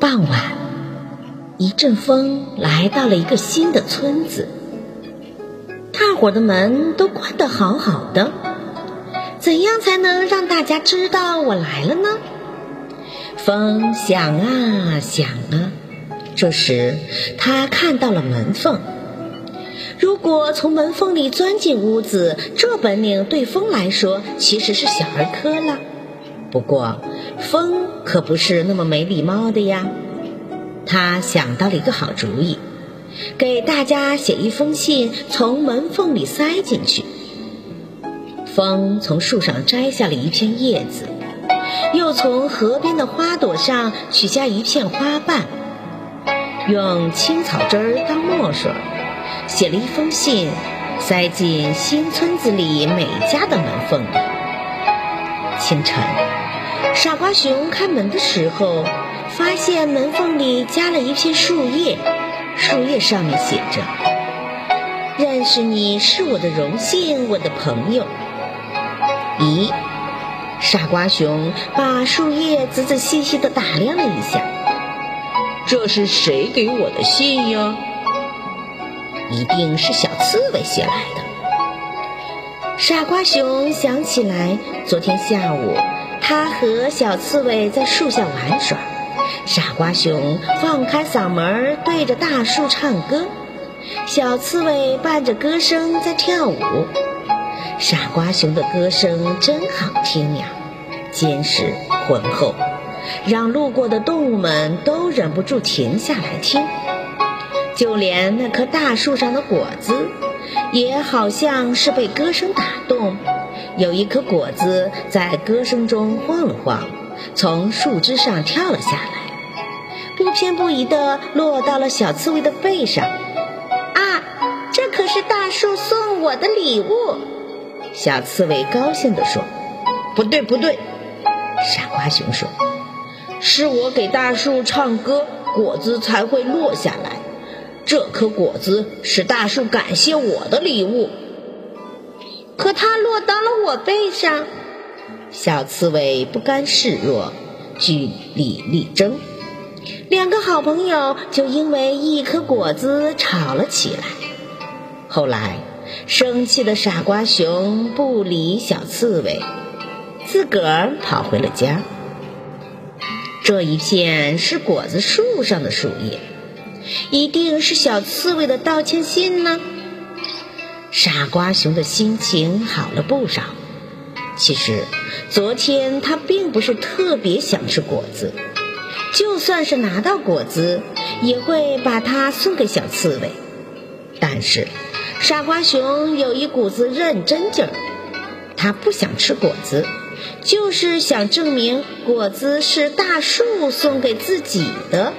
傍晚，一阵风来到了一个新的村子，大伙的门都关得好好的。怎样才能让大家知道我来了呢？风想啊想啊，这时他看到了门缝。如果从门缝里钻进屋子，这本领对风来说其实是小儿科了。不过，风可不是那么没礼貌的呀。他想到了一个好主意，给大家写一封信，从门缝里塞进去。风从树上摘下了一片叶子，又从河边的花朵上取下一片花瓣，用青草汁儿当墨水，写了一封信，塞进新村子里每家的门缝里。清晨，傻瓜熊开门的时候，发现门缝里夹了一片树叶，树叶上面写着：“认识你是我的荣幸，我的朋友。”咦，傻瓜熊把树叶仔仔细细地打量了一下，这是谁给我的信呀？一定是小刺猬写来的。傻瓜熊想起来，昨天下午他和小刺猬在树下玩耍，傻瓜熊放开嗓门对着大树唱歌，小刺猬伴着歌声在跳舞。傻瓜熊的歌声真好听呀，坚实浑厚，让路过的动物们都忍不住停下来听。就连那棵大树上的果子，也好像是被歌声打动，有一颗果子在歌声中晃了晃，从树枝上跳了下来，不偏不倚地落到了小刺猬的背上。啊，这可是大树送我的礼物！小刺猬高兴地说：“不对，不对。”傻瓜熊说：“是我给大树唱歌，果子才会落下来。这颗果子是大树感谢我的礼物。”可它落到了我背上。小刺猬不甘示弱，据理力争，两个好朋友就因为一颗果子吵了起来。后来。生气的傻瓜熊不理小刺猬，自个儿跑回了家。这一片是果子树上的树叶，一定是小刺猬的道歉信呢。傻瓜熊的心情好了不少。其实，昨天他并不是特别想吃果子，就算是拿到果子，也会把它送给小刺猬。但是。傻瓜熊有一股子认真劲儿，他不想吃果子，就是想证明果子是大树送给自己的。